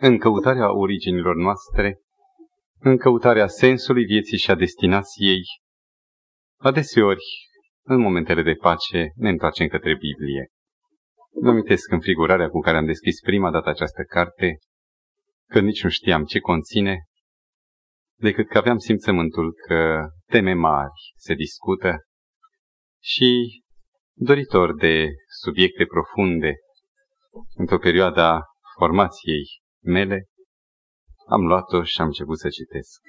în căutarea originilor noastre, în căutarea sensului vieții și a destinației, adeseori, în momentele de pace, ne întoarcem către Biblie. Vă amintesc în figurarea cu care am deschis prima dată această carte, că nici nu știam ce conține, decât că aveam simțământul că teme mari se discută și doritor de subiecte profunde într-o perioadă formației mele, am luat-o și am început să citesc.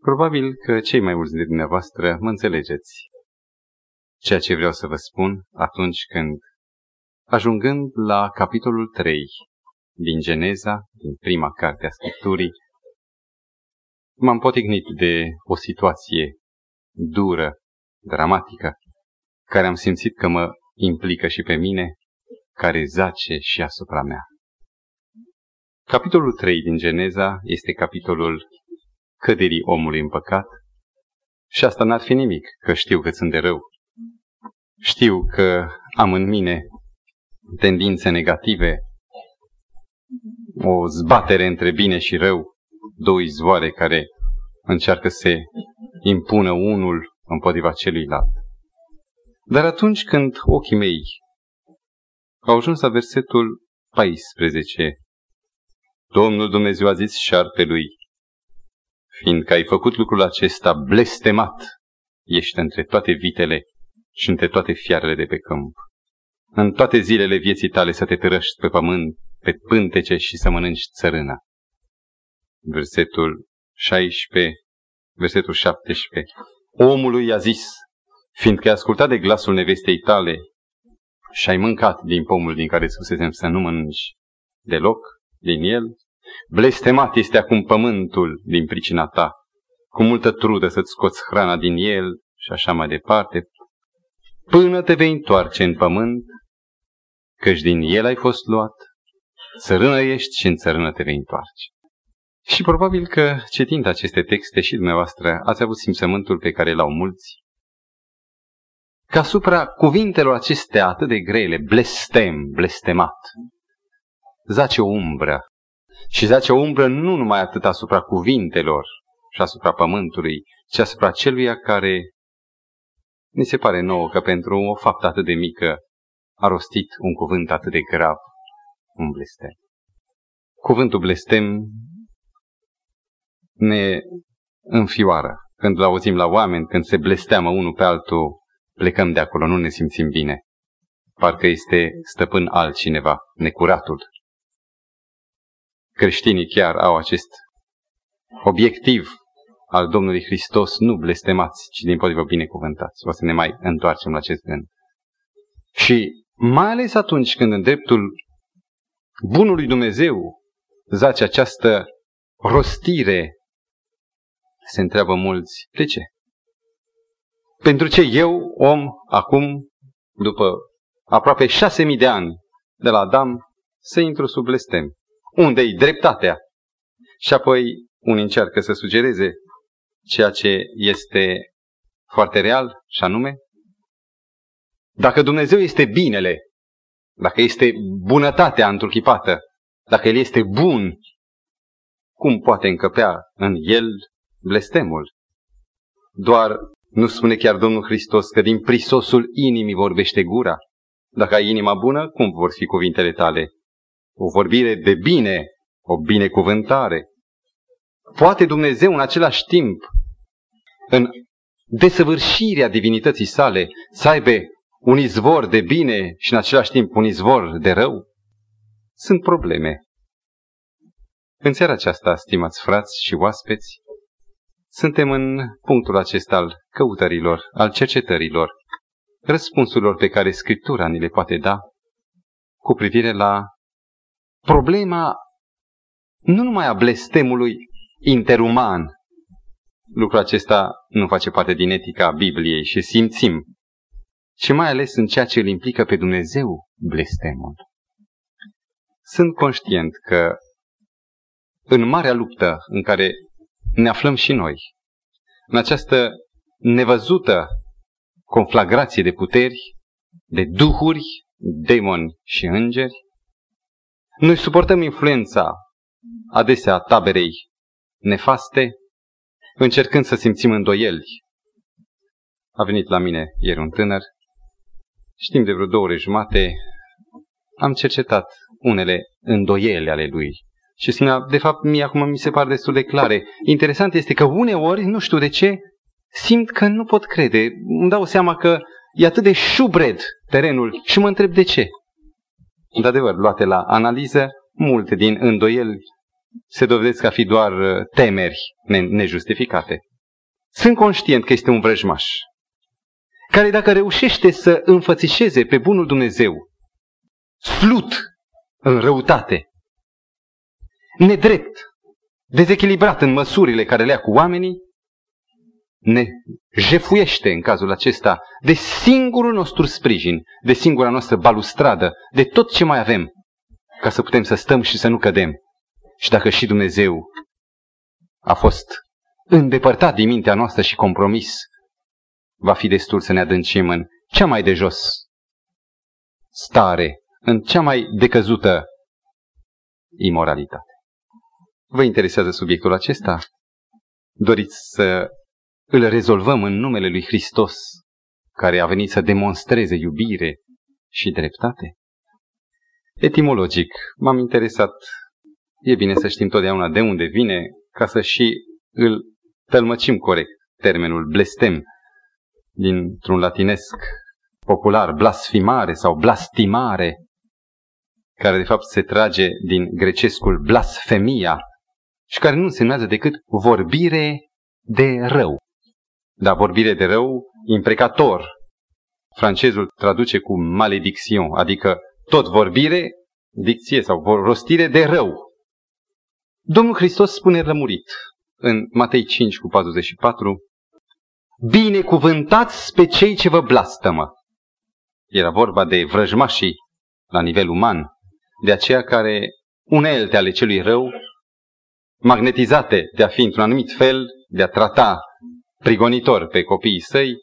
Probabil că cei mai mulți dintre dumneavoastră mă înțelegeți ceea ce vreau să vă spun atunci când, ajungând la capitolul 3 din Geneza, din prima carte a Scripturii, m-am potignit de o situație dură, dramatică, care am simțit că mă implică și pe mine, care zace și asupra mea. Capitolul 3 din Geneza este capitolul căderii omului în păcat și asta n-ar fi nimic, că știu că sunt de rău. Știu că am în mine tendințe negative, o zbatere între bine și rău, două izvoare care încearcă să se impună unul împotriva celuilalt. Dar atunci când ochii mei au ajuns la versetul 14, Domnul Dumnezeu a zis șarpelui, fiindcă ai făcut lucrul acesta blestemat, ești între toate vitele și între toate fiarele de pe câmp. În toate zilele vieții tale să te târăști pe pământ, pe pântece și să mănânci țărâna. Versetul 16, versetul 17. Omului a zis, fiindcă ai ascultat de glasul nevestei tale și ai mâncat din pomul din care spusesem să nu mănânci deloc din el, blestemat este acum pământul din pricina ta, cu multă trudă să-ți scoți hrana din el și așa mai departe, până te vei întoarce în pământ, căci din el ai fost luat, țărână ești și în țărână te vei întoarce. Și probabil că, citind aceste texte și dumneavoastră, ați avut simțământul pe care l-au mulți, că asupra cuvintelor acestea atât de grele, blestem, blestemat, zace o umbră. Și zace o umbră nu numai atât asupra cuvintelor și asupra pământului, ci asupra celuia care Ni se pare nouă că pentru o faptă atât de mică a rostit un cuvânt atât de grav, un blestem. Cuvântul blestem ne înfioară. Când îl auzim la oameni, când se blesteamă unul pe altul, plecăm de acolo, nu ne simțim bine. Parcă este stăpân altcineva, necuratul. Creștinii chiar au acest obiectiv al Domnului Hristos, nu blestemați, ci din potrivă binecuvântați. O să ne mai întoarcem la acest gând. Și mai ales atunci când în dreptul bunului Dumnezeu zace această rostire, se întreabă mulți, de ce? Pentru ce eu, om, acum, după aproape șase mii de ani de la Adam, să intru sub blestem? Unde-i dreptatea? Și apoi unii încearcă să sugereze ceea ce este foarte real, și anume, dacă Dumnezeu este binele, dacă este bunătatea întruchipată, dacă El este bun, cum poate încăpea în El blestemul? Doar nu spune chiar Domnul Hristos că din prisosul inimii vorbește gura? Dacă ai inima bună, cum vor fi cuvintele tale? O vorbire de bine, o binecuvântare. Poate Dumnezeu în același timp, în desăvârșirea divinității sale, să aibă un izvor de bine și în același timp un izvor de rău? Sunt probleme. În seara aceasta, stimați frați și oaspeți, suntem în punctul acesta al căutărilor, al cercetărilor, răspunsurilor pe care Scriptura ni le poate da cu privire la problema nu numai a blestemului interuman. Lucrul acesta nu face parte din etica Bibliei și simțim, ci mai ales în ceea ce îl implică pe Dumnezeu blestemul. Sunt conștient că în marea luptă în care ne aflăm și noi, în această nevăzută conflagrație de puteri, de duhuri, demoni și îngeri, Noi suportăm influența adesea taberei nefaste, încercând să simțim îndoieli. A venit la mine ieri un tânăr, știm de vreo două ore jumate, am cercetat unele îndoiele ale lui. Și spunea, de fapt, mie acum mi se par destul de clare. Interesant este că uneori, nu știu de ce, simt că nu pot crede. Îmi dau seama că e atât de șubred terenul și mă întreb de ce. Într-adevăr, luate la analiză, multe din îndoieli se dovedesc a fi doar uh, temeri nejustificate. Sunt conștient că este un vrăjmaș, care dacă reușește să înfățișeze pe bunul Dumnezeu slut în răutate, nedrept, dezechilibrat în măsurile care le ia cu oamenii, ne jefuiește în cazul acesta de singurul nostru sprijin, de singura noastră balustradă, de tot ce mai avem, ca să putem să stăm și să nu cădem. Și dacă și Dumnezeu a fost îndepărtat din mintea noastră și compromis, va fi destul să ne adâncim în cea mai de jos stare, în cea mai decăzută imoralitate. Vă interesează subiectul acesta? Doriți să îl rezolvăm în numele lui Hristos, care a venit să demonstreze iubire și dreptate? Etimologic, m-am interesat. E bine să știm totdeauna de unde vine, ca să și îl tălmăcim corect termenul blestem, dintr-un latinesc popular, blasfimare sau blastimare, care de fapt se trage din grecescul blasfemia și care nu însemnează decât vorbire de rău. Dar vorbire de rău imprecator. Francezul traduce cu malediction, adică tot vorbire, dicție sau rostire de rău. Domnul Hristos spune rămurit în Matei 5 cu 44, Binecuvântați pe cei ce vă blastămă. Era vorba de vrăjmașii la nivel uman, de aceea care unelte ale celui rău, magnetizate de a fi într-un anumit fel, de a trata prigonitor pe copiii săi,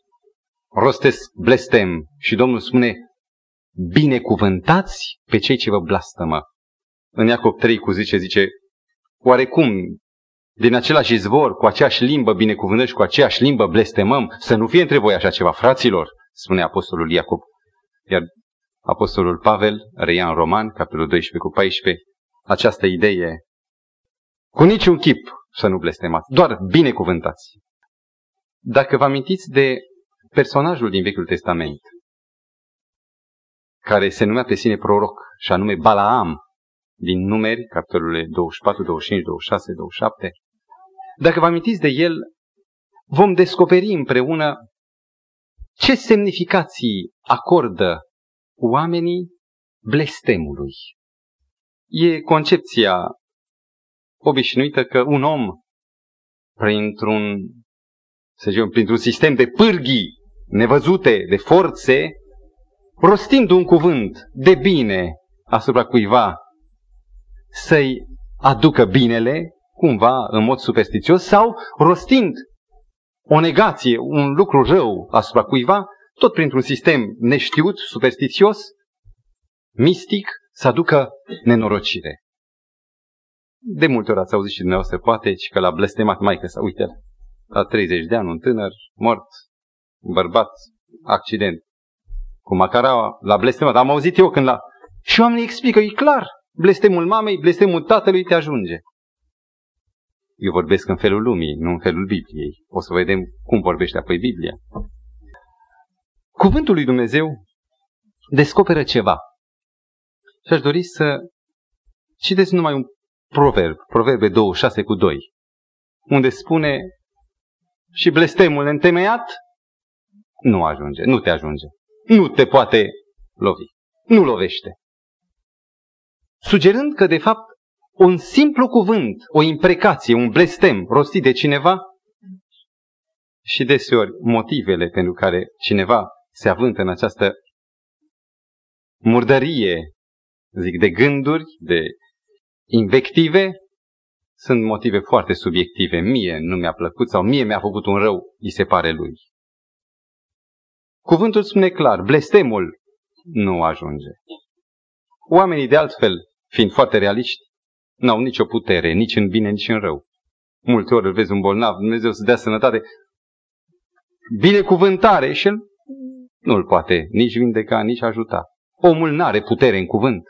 rostesc blestem și Domnul spune, binecuvântați pe cei ce vă blastămă. În Iacob 3 cu 10 zice, oarecum din același izvor, cu aceeași limbă binecuvântăm și cu aceeași limbă blestemăm, să nu fie între voi așa ceva, fraților, spune Apostolul Iacob. Iar Apostolul Pavel reia în Roman, capitolul 12 cu 14, această idee. Cu niciun chip să nu blestemați, doar binecuvântați. Dacă vă amintiți de personajul din Vechiul Testament, care se numea pe sine proroc, și anume Balaam, din numeri, capitolele 24, 25, 26, 27, dacă vă amintiți de el, vom descoperi împreună ce semnificații acordă oamenii blestemului. E concepția obișnuită că un om, printr-un, să zicem, printr-un sistem de pârghii nevăzute, de forțe, rostind un cuvânt de bine asupra cuiva, să-i aducă binele, cumva în mod superstițios, sau rostind o negație, un lucru rău asupra cuiva, tot printr-un sistem neștiut, superstițios, mistic, să aducă nenorocire. De multe ori ați auzit și dumneavoastră, poate, și că l-a blestemat maică să uite la 30 de ani, un tânăr, mort, un bărbat, accident. Cu macaraua, l-a blestemat. Am auzit eu când la... Și oamenii explică, e clar, blestemul mamei, blestemul tatălui te ajunge. Eu vorbesc în felul lumii, nu în felul Bibliei. O să vedem cum vorbește apoi Biblia. Cuvântul lui Dumnezeu descoperă ceva. Și aș dori să citeți numai un proverb, proverbe 26 cu 2, unde spune și blestemul întemeiat nu ajunge, nu te ajunge. Nu te poate lovi. Nu lovește. Sugerând că, de fapt, un simplu cuvânt, o imprecație, un blestem rostit de cineva și deseori motivele pentru care cineva se avântă în această murdărie, zic, de gânduri, de invective, sunt motive foarte subiective. Mie nu mi-a plăcut sau mie mi-a făcut un rău, îi se pare lui. Cuvântul spune clar, blestemul nu ajunge. Oamenii de altfel fiind foarte realiști, n-au nicio putere, nici în bine, nici în rău. Multe ori îl vezi un bolnav, Dumnezeu să dea sănătate, binecuvântare și el nu îl poate nici vindeca, nici ajuta. Omul nu are putere în cuvânt.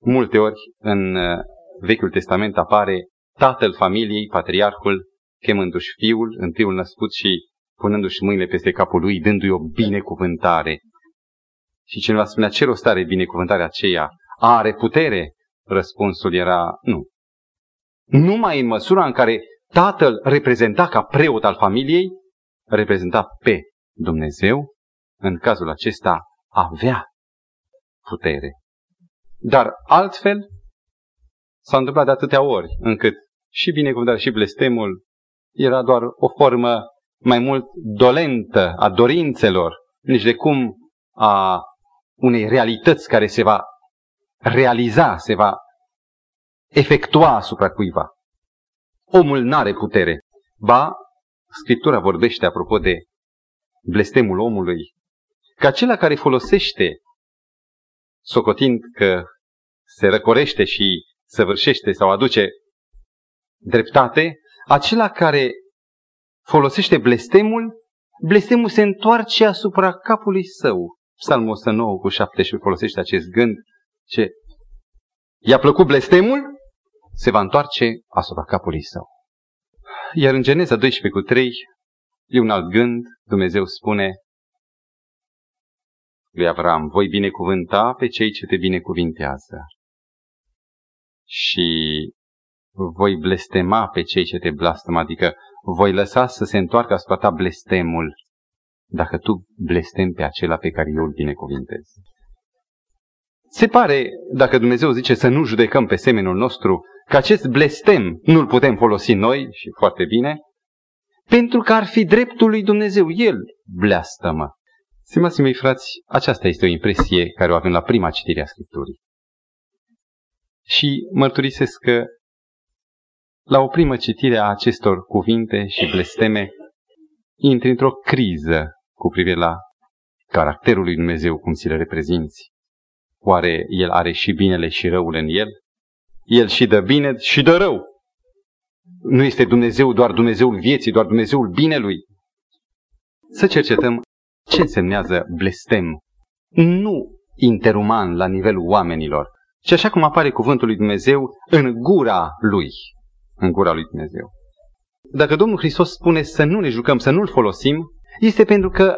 Multe ori în uh, Vechiul Testament apare tatăl familiei, patriarhul, chemându-și fiul, întâiul născut și punându-și mâinile peste capul lui, dându-i o binecuvântare. Și cineva spunea, ce rost are binecuvântarea aceea? Are putere? Răspunsul era, nu. Numai în măsura în care tatăl reprezenta ca preot al familiei, reprezenta pe Dumnezeu, în cazul acesta avea putere. Dar altfel s-a întâmplat de atâtea ori, încât și binecuvântarea și blestemul era doar o formă mai mult dolentă a dorințelor, nici de cum a unei realități care se va realiza, se va efectua asupra cuiva. Omul n-are putere. Ba, Scriptura vorbește apropo de blestemul omului, că acela care folosește, socotind că se răcorește și săvârșește sau aduce dreptate, acela care folosește blestemul, blestemul se întoarce asupra capului său. Psalmul 109 cu 17 folosește acest gând, ce i-a plăcut blestemul, se va întoarce asupra capului său. Iar în Geneza 12 cu 3 e un alt gând, Dumnezeu spune lui Avram, voi binecuvânta pe cei ce te binecuvintează și voi blestema pe cei ce te blastăm, adică voi lăsa să se întoarcă asupra ta blestemul dacă tu blestem pe acela pe care eu îl binecuvintez. Se pare, dacă Dumnezeu zice să nu judecăm pe semenul nostru, că acest blestem nu-l putem folosi noi, și foarte bine, pentru că ar fi dreptul lui Dumnezeu. El bleastă-mă. Stimați mei frați, aceasta este o impresie care o avem la prima citire a Scripturii. Și mărturisesc că la o primă citire a acestor cuvinte și blesteme, intri într-o criză cu privire la caracterul lui Dumnezeu, cum ți le reprezinți. Oare El are și binele și răul în El? El și dă bine și dă rău. Nu este Dumnezeu doar Dumnezeul vieții, doar Dumnezeul binelui. Să cercetăm ce însemnează blestem. Nu interuman la nivelul oamenilor, ci așa cum apare cuvântul lui Dumnezeu în gura lui. În gura lui Dumnezeu. Dacă Domnul Hristos spune să nu ne jucăm, să nu-L folosim, este pentru că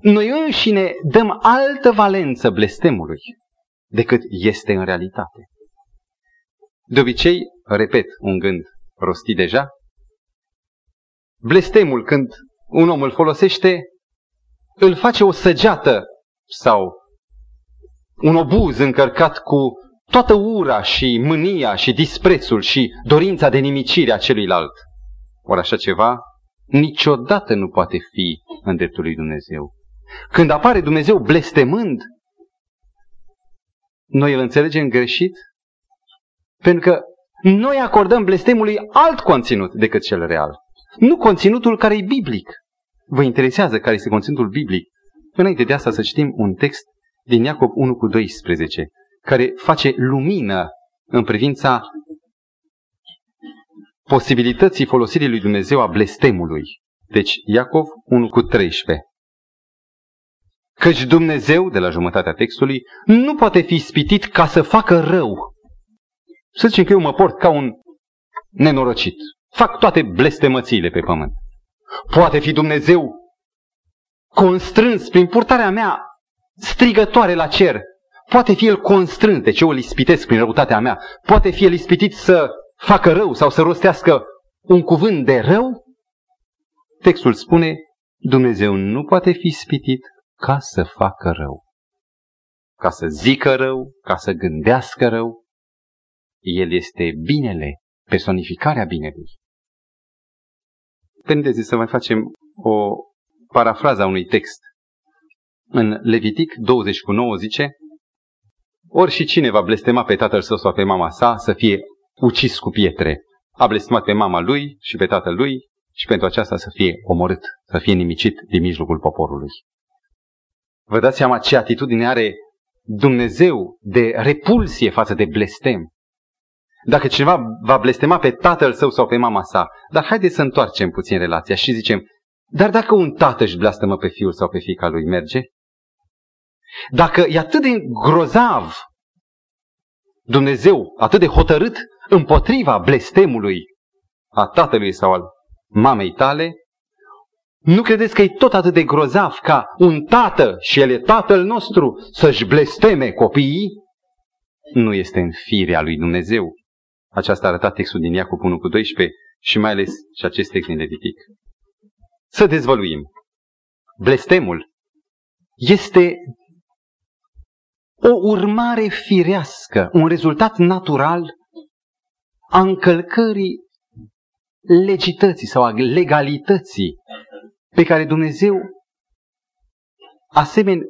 noi înșine dăm altă valență blestemului decât este în realitate. De obicei, repet un gând rostit deja, blestemul când un om îl folosește, îl face o săgeată sau un obuz încărcat cu toată ura și mânia și disprețul și dorința de nimicire a celuilalt. Ori așa ceva niciodată nu poate fi în dreptul lui Dumnezeu. Când apare Dumnezeu blestemând, noi îl înțelegem greșit pentru că noi acordăm blestemului alt conținut decât cel real. Nu conținutul care e biblic. Vă interesează care este conținutul biblic? Înainte de asta să citim un text din Iacob 1 cu 12, care face lumină în privința posibilității folosirii lui Dumnezeu a blestemului. Deci Iacov 1 cu 13. Căci Dumnezeu, de la jumătatea textului, nu poate fi spitit ca să facă rău. Să zicem că eu mă port ca un nenorocit. Fac toate blestemățiile pe pământ. Poate fi Dumnezeu constrâns prin purtarea mea strigătoare la cer. Poate fi el constrâns, deci eu îl ispitesc prin răutatea mea. Poate fi el ispitit să facă rău sau să rostească un cuvânt de rău? Textul spune, Dumnezeu nu poate fi spitit ca să facă rău. Ca să zică rău, ca să gândească rău. El este binele, personificarea binelui. Permiteți să mai facem o parafrază a unui text. În Levitic 20 cu 9 zice, Ori și cine va blestema pe tatăl său sau pe mama sa să fie ucis cu pietre. A blestemat pe mama lui și pe tatăl lui și pentru aceasta să fie omorât, să fie nimicit din mijlocul poporului. Vă dați seama ce atitudine are Dumnezeu de repulsie față de blestem. Dacă cineva va blestema pe tatăl său sau pe mama sa, dar haideți să întoarcem puțin relația și zicem, dar dacă un tată își blastămă pe fiul sau pe fiica lui, merge? Dacă e atât de grozav Dumnezeu, atât de hotărât împotriva blestemului a tatălui sau al mamei tale, nu credeți că e tot atât de grozav ca un tată, și el e tatăl nostru, să-și blesteme copiii? Nu este în firea lui Dumnezeu. Aceasta arăta textul din Iacob 1 cu 12 și mai ales și acest text din Levitic. Să dezvăluim. Blestemul este o urmare firească, un rezultat natural a încălcării legității sau a legalității pe care Dumnezeu, asemenea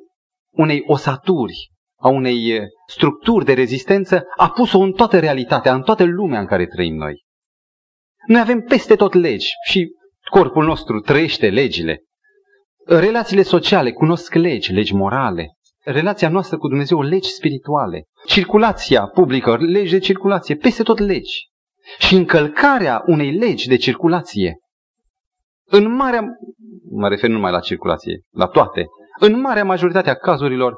unei osaturi, a unei eh, structuri de rezistență, a pus-o în toată realitatea, în toată lumea în care trăim noi. Noi avem peste tot legi și corpul nostru trăiește legile. Relațiile sociale cunosc legi, legi morale. Relația noastră cu Dumnezeu, legi spirituale. Circulația publică, legi de circulație, peste tot legi. Și încălcarea unei legi de circulație, în marea, mă refer nu numai la circulație, la toate, în marea majoritate a cazurilor,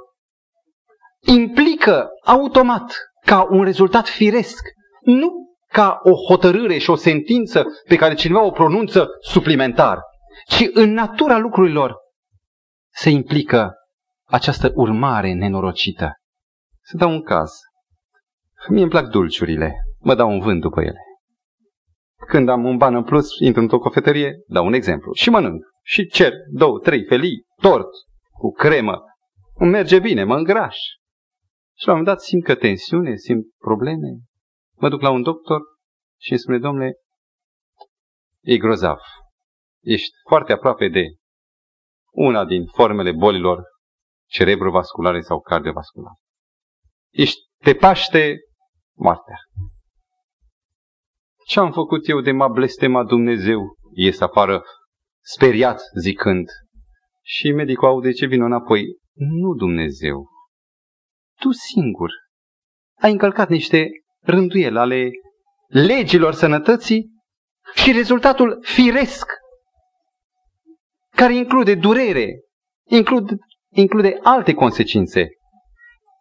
implică automat, ca un rezultat firesc, nu ca o hotărâre și o sentință pe care cineva o pronunță suplimentar, ci în natura lucrurilor se implică această urmare nenorocită. Să dau un caz. Mie îmi plac dulciurile, mă dau un vânt după ele. Când am un ban în plus, intru într-o cofetărie, dau un exemplu, și mănânc. Și cer două, trei felii, tort, cu cremă. Îmi merge bine, mă îngraș. Și la un moment dat simt că tensiune, simt probleme. Mă duc la un doctor și îmi spune, domnule, e grozav. Ești foarte aproape de una din formele bolilor cerebrovasculare sau cardiovasculare. Ești, te paște moartea. Ce am făcut eu de m-a blestema Dumnezeu? Ies afară speriat zicând. Și medicul aude ce vine înapoi. Nu Dumnezeu. Tu singur ai încălcat niște rânduieli ale legilor sănătății și rezultatul firesc, care include durere, include, include alte consecințe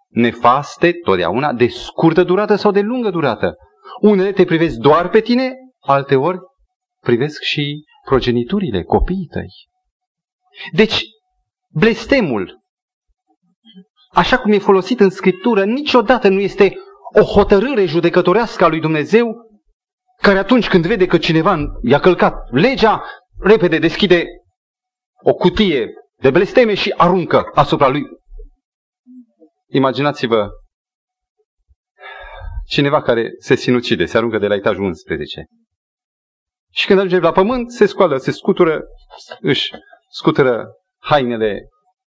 nefaste, totdeauna, de scurtă durată sau de lungă durată. Unele te privesc doar pe tine, alte ori privesc și progeniturile, copiii tăi. Deci, blestemul, așa cum e folosit în Scriptură, niciodată nu este o hotărâre judecătorească a lui Dumnezeu, care atunci când vede că cineva i-a călcat legea, repede deschide o cutie de blesteme și aruncă asupra lui. Imaginați-vă cineva care se sinucide, se aruncă de la etajul 11. Și când ajunge la pământ, se scoală, se scutură, își scutură hainele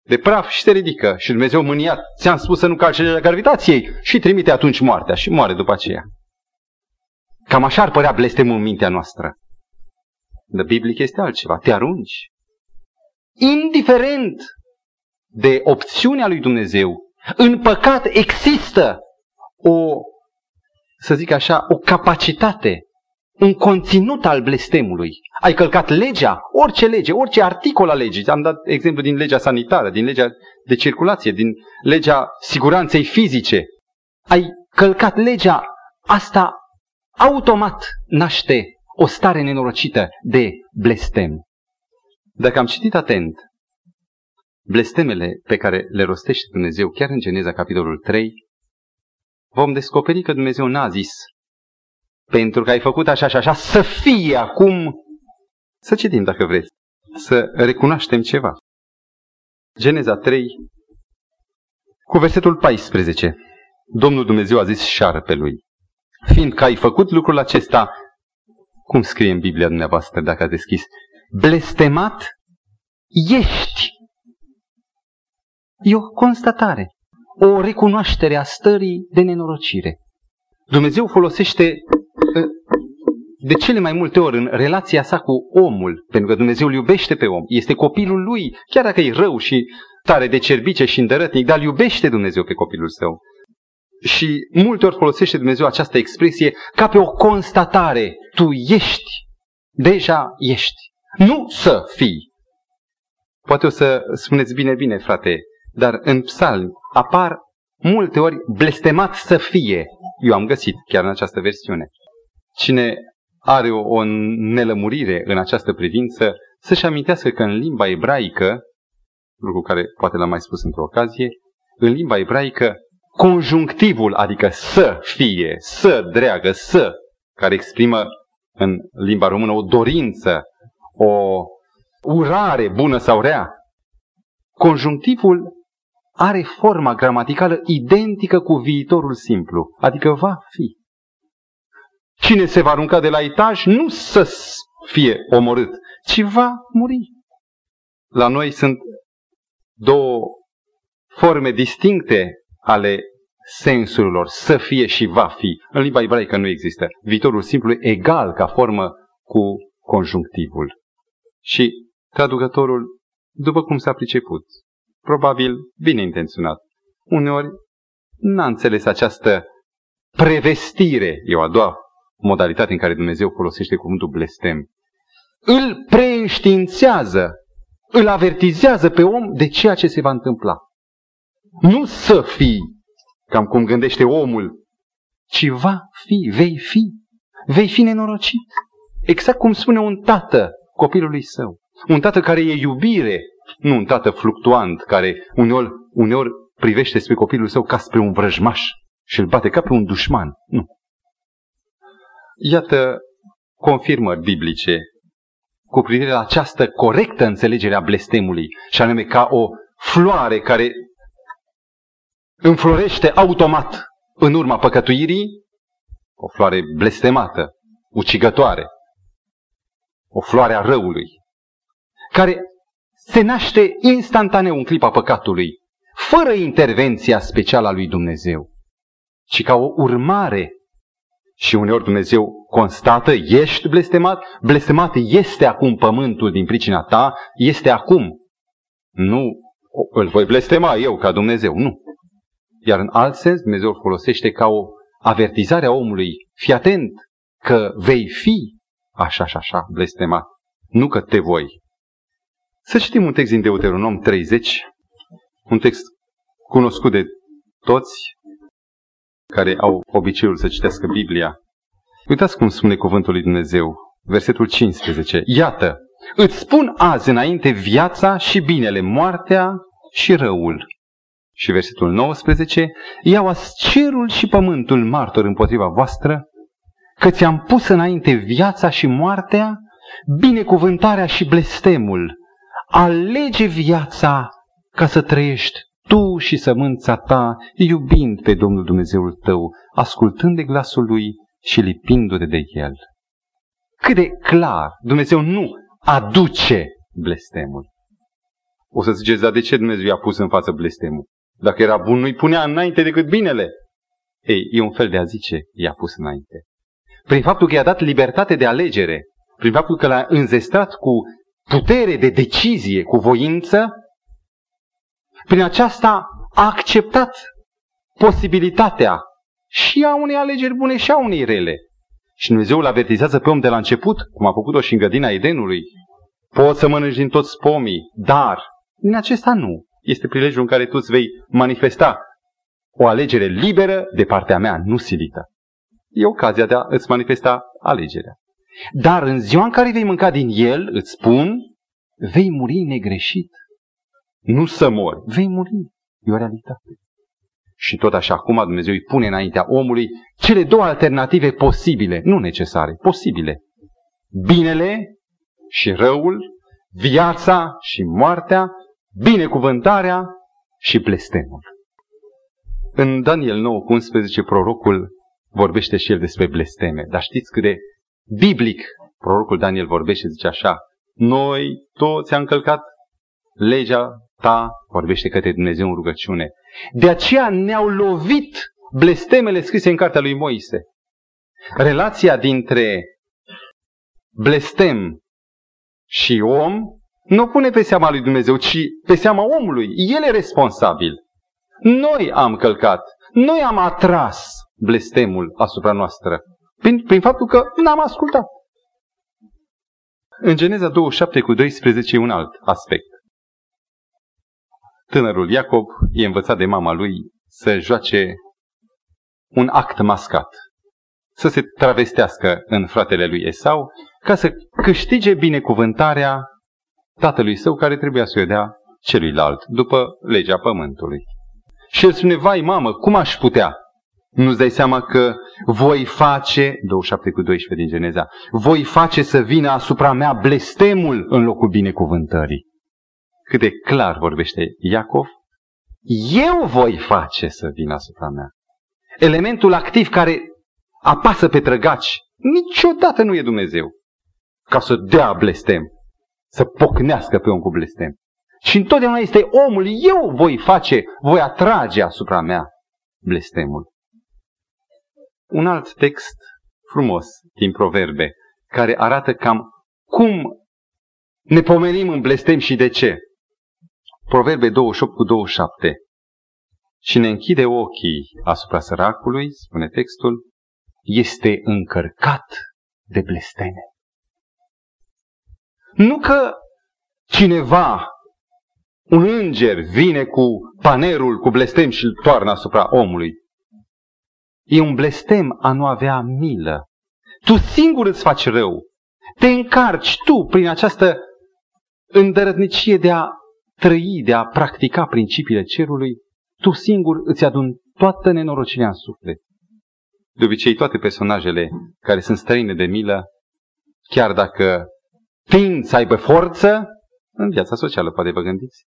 de praf și se ridică. Și Dumnezeu mâniat, ți-am spus să nu calci de gravitației și trimite atunci moartea și moare după aceea. Cam așa ar părea blestemul în mintea noastră. Dar biblic este altceva. Te arunci. Indiferent de opțiunea lui Dumnezeu, în păcat există o să zic așa, o capacitate, un conținut al blestemului. Ai călcat legea, orice lege, orice articol al legii. Am dat exemplu din legea sanitară, din legea de circulație, din legea siguranței fizice. Ai călcat legea, asta automat naște o stare nenorocită de blestem. Dacă am citit atent blestemele pe care le rostește Dumnezeu chiar în Geneza capitolul 3, vom descoperi că Dumnezeu n-a zis pentru că ai făcut așa și așa, să fie acum. Să citim dacă vreți, să recunoaștem ceva. Geneza 3, cu versetul 14. Domnul Dumnezeu a zis șarpelui, fiindcă ai făcut lucrul acesta, cum scrie în Biblia dumneavoastră dacă a deschis, blestemat ești. E o constatare o recunoaștere a stării de nenorocire. Dumnezeu folosește ă, de cele mai multe ori în relația sa cu omul, pentru că Dumnezeu îl iubește pe om, este copilul lui, chiar dacă e rău și tare de cerbice și îndărătnic, dar iubește Dumnezeu pe copilul său. Și multe ori folosește Dumnezeu această expresie ca pe o constatare. Tu ești, deja ești. Nu să fii. Poate o să spuneți bine, bine, frate, dar în psalm apar multe ori blestemat să fie. Eu am găsit chiar în această versiune. Cine are o, o nelămurire în această privință, să-și amintească că în limba ebraică, lucru care poate l-am mai spus într-o ocazie, în limba ebraică, conjunctivul, adică să fie, să dreagă, să, care exprimă în limba română o dorință, o urare bună sau rea, conjunctivul are forma gramaticală identică cu viitorul simplu, adică va fi. Cine se va arunca de la etaj nu să fie omorât, ci va muri. La noi sunt două forme distincte ale sensurilor, să fie și va fi. În limba ebraică nu există. Viitorul simplu e egal ca formă cu conjunctivul. Și traducătorul, după cum s-a priceput, probabil bine intenționat, uneori n-a înțeles această prevestire, e o a doua modalitate în care Dumnezeu folosește cuvântul blestem, îl preînștiințează, îl avertizează pe om de ceea ce se va întâmpla. Nu să fii, cam cum gândește omul, ci va fi, vei fi, vei fi nenorocit. Exact cum spune un tată copilului său. Un tată care e iubire, nu un tată fluctuant care uneori, uneori privește spre copilul său ca spre un vrăjmaș și îl bate ca pe un dușman. Nu. Iată confirmări biblice cu privire la această corectă înțelegere a blestemului, și anume ca o floare care înflorește automat în urma păcătuirii, o floare blestemată, ucigătoare, o floare a răului, care se naște instantaneu în clipa păcatului, fără intervenția specială a lui Dumnezeu, ci ca o urmare și uneori Dumnezeu constată, ești blestemat, blestemat este acum pământul din pricina ta, este acum. Nu îl voi blestema eu ca Dumnezeu, nu. Iar în alt sens, Dumnezeu îl folosește ca o avertizare a omului, fii atent că vei fi așa și așa blestemat, nu că te voi. Să citim un text din Deuteronom 30, un text cunoscut de toți, care au obiceiul să citească Biblia. Uitați cum spune cuvântul lui Dumnezeu, versetul 15. Iată, îți spun azi înainte viața și binele, moartea și răul. Și versetul 19, iau cerul și pământul martor împotriva voastră, că ți-am pus înainte viața și moartea, binecuvântarea și blestemul. Alege viața ca să trăiești tu și sămânța ta, iubind pe Domnul Dumnezeul tău, ascultând de glasul lui și lipindu-te de el. Cât de clar, Dumnezeu nu aduce blestemul. O să ziceți, dar de ce Dumnezeu i-a pus în față blestemul? Dacă era bun, nu-i punea înainte decât binele. Ei, e un fel de a zice, i-a pus înainte. Prin faptul că i-a dat libertate de alegere, prin faptul că l-a înzestrat cu putere de decizie, cu voință, prin aceasta a acceptat posibilitatea și a unei alegeri bune și a unei rele. Și Dumnezeu îl avertizează pe om de la început, cum a făcut-o și în gădina Edenului. Poți să mănânci din toți pomii, dar din acesta nu. Este prilejul în care tu îți vei manifesta o alegere liberă de partea mea, nu silită. E ocazia de a îți manifesta alegerea. Dar în ziua în care vei mânca din el, îți spun, vei muri negreșit. Nu să mori, vei muri. E o realitate. Și tot așa, acum Dumnezeu îi pune înaintea omului cele două alternative posibile, nu necesare, posibile. Binele și răul, viața și moartea, binecuvântarea și blestemul. În Daniel 9, 11, prorocul vorbește și el despre blesteme. Dar știți cât de biblic prorocul Daniel vorbește, zice așa, noi toți am călcat legea ta, vorbește către Dumnezeu în rugăciune. De aceea ne-au lovit blestemele scrise în cartea lui Moise. Relația dintre blestem și om nu pune pe seama lui Dumnezeu, ci pe seama omului. El e responsabil. Noi am călcat, noi am atras blestemul asupra noastră, prin, prin faptul că n-am ascultat. În Geneza 27 cu 12 e un alt aspect. Tânărul Iacob e învățat de mama lui să joace un act mascat, să se travestească în fratele lui Esau, ca să câștige binecuvântarea tatălui său care trebuia să o dea celuilalt, după legea pământului. Și el spune, vai mamă, cum aș putea? Nu-ți dai seama că voi face, 27 cu 12 din Geneza, voi face să vină asupra mea blestemul în locul binecuvântării. Cât de clar vorbește Iacov, eu voi face să vină asupra mea. Elementul activ care apasă pe trăgaci, niciodată nu e Dumnezeu. Ca să dea blestem, să pocnească pe om cu blestem. Și întotdeauna este omul, eu voi face, voi atrage asupra mea blestemul. Un alt text frumos din Proverbe, care arată cam cum ne pomenim în blestem și de ce. Proverbe 28 cu 27. Și ne închide ochii asupra săracului, spune textul, este încărcat de blesteme. Nu că cineva, un înger, vine cu panerul, cu blestem și îl toarnă asupra omului. E un blestem a nu avea milă. Tu singur îți faci rău. Te încarci tu prin această îndărătnicie de a trăi, de a practica principiile cerului, tu singur îți adun toată nenorocirea în suflet. De obicei, toate personajele care sunt străine de milă, chiar dacă tind să aibă forță, în viața socială, poate vă gândiți,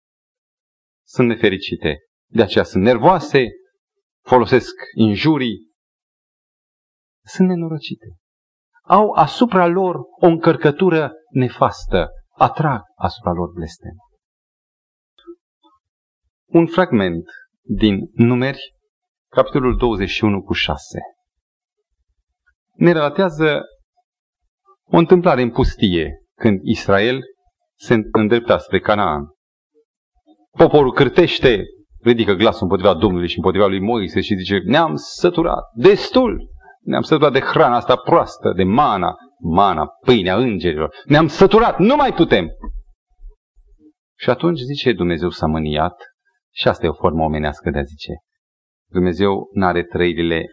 sunt nefericite. De aceea sunt nervoase, folosesc injurii, sunt nenorocite. Au asupra lor o încărcătură nefastă, atrag asupra lor blestem. Un fragment din Numeri, capitolul 21 cu 6. Ne relatează o întâmplare în pustie, când Israel se îndrepta spre Canaan. Poporul cârtește, ridică glasul împotriva Domnului și împotriva lui Moise și zice, ne-am săturat, destul, ne-am săturat de hrana asta proastă, de mana, mana, pâinea îngerilor, ne-am săturat, nu mai putem. Și atunci zice Dumnezeu s-a mâniat și asta e o formă omenească de a zice. Dumnezeu nu are trăirile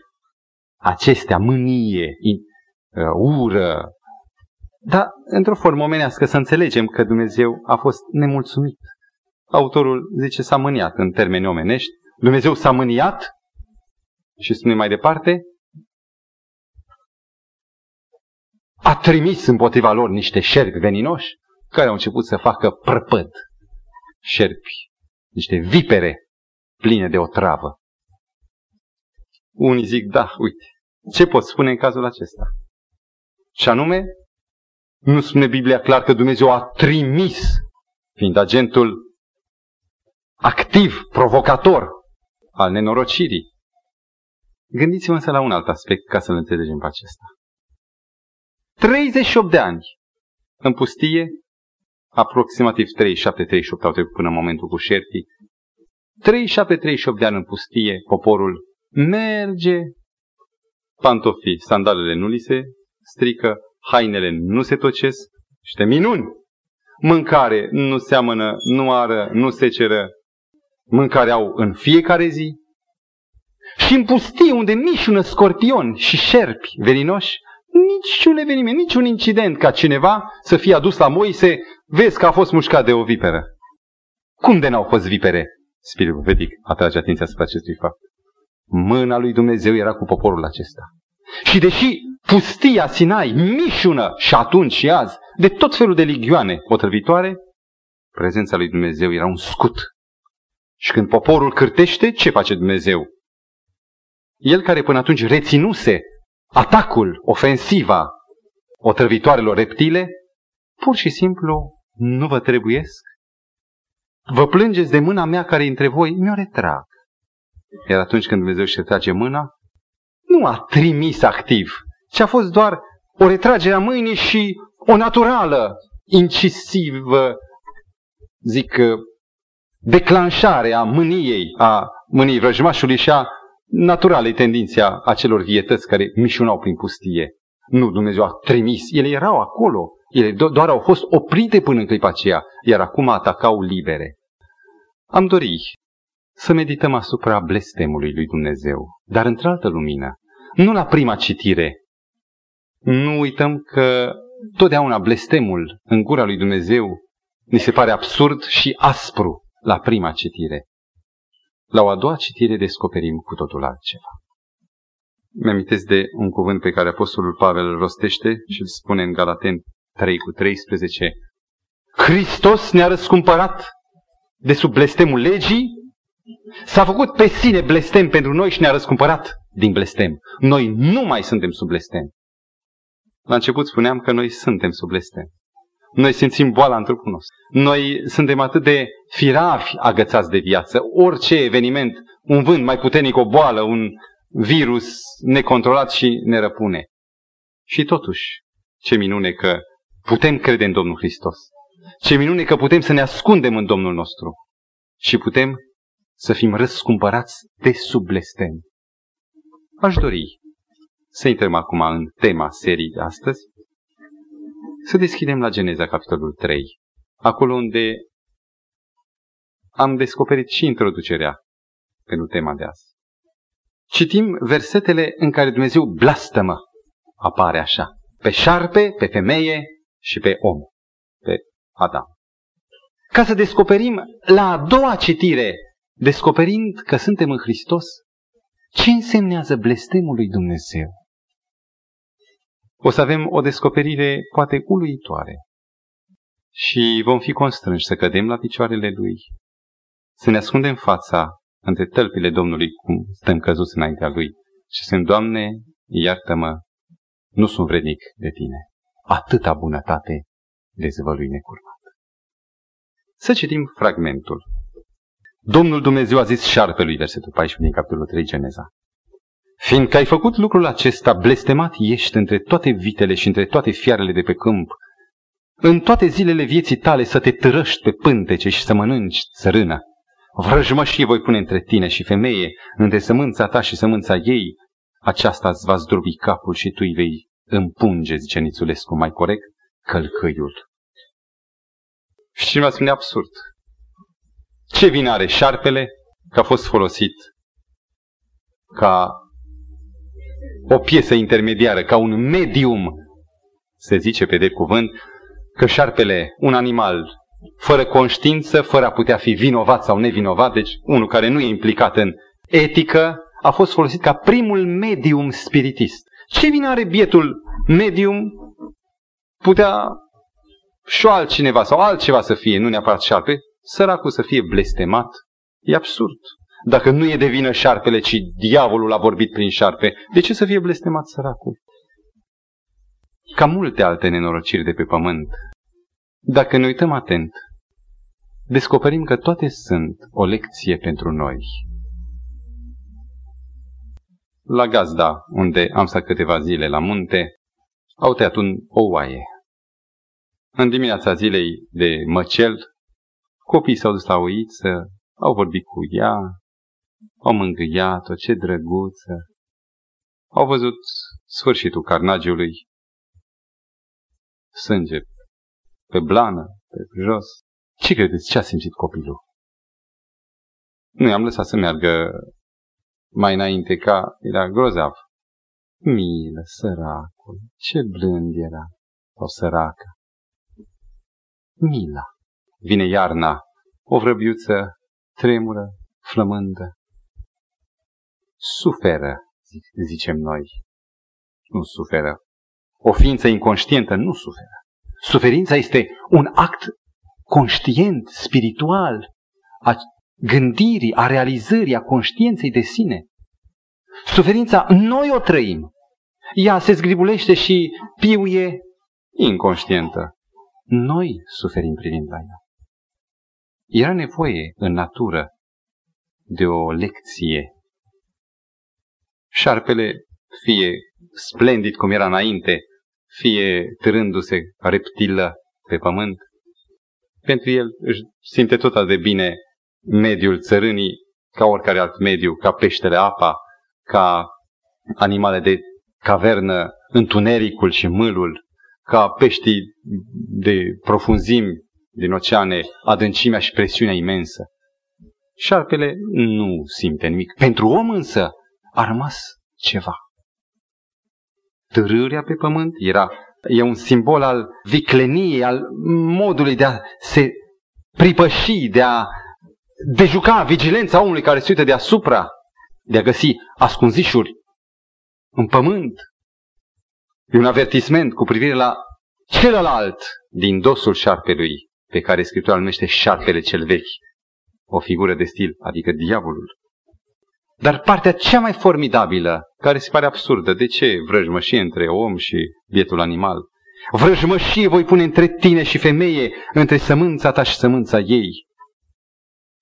acestea, mânie, uh, ură, dar într-o formă omenească să înțelegem că Dumnezeu a fost nemulțumit. Autorul zice s-a mâniat în termeni omenești. Dumnezeu s-a mâniat și spune mai departe, a trimis împotriva lor niște șerpi veninoși care au început să facă prăpăd. Șerpi niște vipere pline de o travă. Unii zic, da, uite, ce pot spune în cazul acesta? Și anume, nu spune Biblia clar că Dumnezeu a trimis, fiind agentul activ, provocator al nenorocirii. Gândiți-vă însă la un alt aspect ca să-l înțelegem pe acesta. 38 de ani în pustie, aproximativ 37-38 au trecut până în momentul cu șerpii. 37-38 de ani în pustie, poporul merge, pantofii, sandalele nu li se strică, hainele nu se tocesc, niște minuni. Mâncare nu seamănă, nu ară, nu seceră, mâncare au în fiecare zi. Și în pustie unde mișună scorpion și șerpi veninoși, niciun eveniment, niciun incident ca cineva să fie adus la Moise, vezi că a fost mușcat de o viperă. Cum de n-au fost vipere? Spiritul vedic atrage atenția asupra acestui fapt. Mâna lui Dumnezeu era cu poporul acesta. Și deși pustia Sinai mișună și atunci și azi de tot felul de ligioane otrăvitoare, prezența lui Dumnezeu era un scut. Și când poporul cârtește, ce face Dumnezeu? El care până atunci reținuse atacul, ofensiva otrăvitoarelor reptile, pur și simplu nu vă trebuiesc. Vă plângeți de mâna mea care între voi, mi-o retrag. Iar atunci când Dumnezeu își retrage mâna, nu a trimis activ, ci a fost doar o retragere a mâinii și o naturală, incisivă zic, declanșare a mâniei, a mâniei vrăjmașului și a naturalei tendinția acelor vietăți care mișunau prin pustie. Nu, Dumnezeu a trimis, ele erau acolo, ele do- doar au fost oprite până în clipa aceea, iar acum atacau libere. Am dori să medităm asupra blestemului lui Dumnezeu, dar într-altă lumină, nu la prima citire. Nu uităm că totdeauna blestemul în gura lui Dumnezeu ni se pare absurd și aspru la prima citire. La o a doua citire descoperim cu totul altceva. Mi-amintesc de un cuvânt pe care Apostolul Pavel îl rostește și îl spune în Galaten 3 cu 13. Hristos ne-a răscumpărat de sub blestemul legii, s-a făcut pe sine blestem pentru noi și ne-a răscumpărat din blestem. Noi nu mai suntem sub blestem. La început spuneam că noi suntem sub blestem. Noi simțim boala în trupul nostru. Noi suntem atât de firavi agățați de viață. Orice eveniment, un vânt mai puternic, o boală, un virus necontrolat și ne răpune. Și totuși, ce minune că putem crede în Domnul Hristos. Ce minune că putem să ne ascundem în Domnul nostru. Și putem să fim răscumpărați de sub blestem. Aș dori să intrăm acum în tema serii de astăzi să deschidem la Geneza, capitolul 3, acolo unde am descoperit și introducerea pentru tema de azi. Citim versetele în care Dumnezeu blastămă, apare așa, pe șarpe, pe femeie și pe om, pe Adam. Ca să descoperim la a doua citire, descoperind că suntem în Hristos, ce însemnează blestemul lui Dumnezeu o să avem o descoperire poate uluitoare și vom fi constrânși să cădem la picioarele Lui, să ne ascundem fața între tălpile Domnului cum stăm căzuți înaintea Lui și să Doamne, iartă-mă, nu sunt vrednic de Tine. Atâta bunătate dezvălui necurmat. Să citim fragmentul. Domnul Dumnezeu a zis șarpelui, versetul 14 din capitolul 3 Geneza. Fiindcă ai făcut lucrul acesta, blestemat ești între toate vitele și între toate fiarele de pe câmp. În toate zilele vieții tale să te târăști pe pântece și să mănânci țărână. Vrăjmășie voi pune între tine și femeie, între sămânța ta și sămânța ei. Aceasta îți va zdrobi capul și tu îi vei împunge, zice Nițulescu, mai corect, călcâiul. Și cineva spune absurd. Ce vin are șarpele că a fost folosit ca o piesă intermediară, ca un medium, se zice pe de cuvânt, că șarpele, un animal fără conștiință, fără a putea fi vinovat sau nevinovat, deci unul care nu e implicat în etică, a fost folosit ca primul medium spiritist. Ce vine are bietul medium? Putea și altcineva sau altceva să fie, nu neapărat șarpe, săracul să fie blestemat. E absurd. Dacă nu e de vină șarpele, ci diavolul a vorbit prin șarpe, de ce să fie blestemat săracul? Ca multe alte nenorociri de pe pământ, dacă ne uităm atent, descoperim că toate sunt o lecție pentru noi. La Gazda, unde am stat câteva zile la munte, au tăiat un, o oaie. În dimineața zilei de măcel, copiii s-au dus la oiță, au vorbit cu ea, au mângâiat-o, ce drăguță. Au văzut sfârșitul carnagiului. Sânge pe blană, pe jos. Ce credeți? Ce a simțit copilul? Nu i-am lăsat să meargă mai înainte ca era grozav. Milă, săracul, ce blând era, sau săraca. Mila. Vine iarna, o vrăbiuță tremură, flămândă suferă, zicem noi. Nu suferă. O ființă inconștientă nu suferă. Suferința este un act conștient, spiritual, a gândirii, a realizării, a conștiinței de sine. Suferința, noi o trăim. Ea se zgribulește și piuie inconștientă. Noi suferim privind la ea. Era nevoie în natură de o lecție șarpele, fie splendid cum era înainte, fie târându-se reptilă pe pământ, pentru el își simte tot atât de bine mediul țărânii ca oricare alt mediu, ca peștele apa, ca animale de cavernă, întunericul și mâlul, ca peștii de profunzimi din oceane, adâncimea și presiunea imensă. Șarpele nu simte nimic. Pentru om însă a rămas ceva. Târârea pe pământ era, e un simbol al vicleniei, al modului de a se pripăși, de a de juca vigilența omului care se uită deasupra, de a găsi ascunzișuri în pământ. E un avertisment cu privire la celălalt din dosul șarpelui, pe care Scriptura îl numește șarpele cel vechi, o figură de stil, adică diavolul. Dar partea cea mai formidabilă, care se pare absurdă, de ce vrăjmășie între om și bietul animal? Vrăjmășie voi pune între tine și femeie, între sămânța ta și sămânța ei.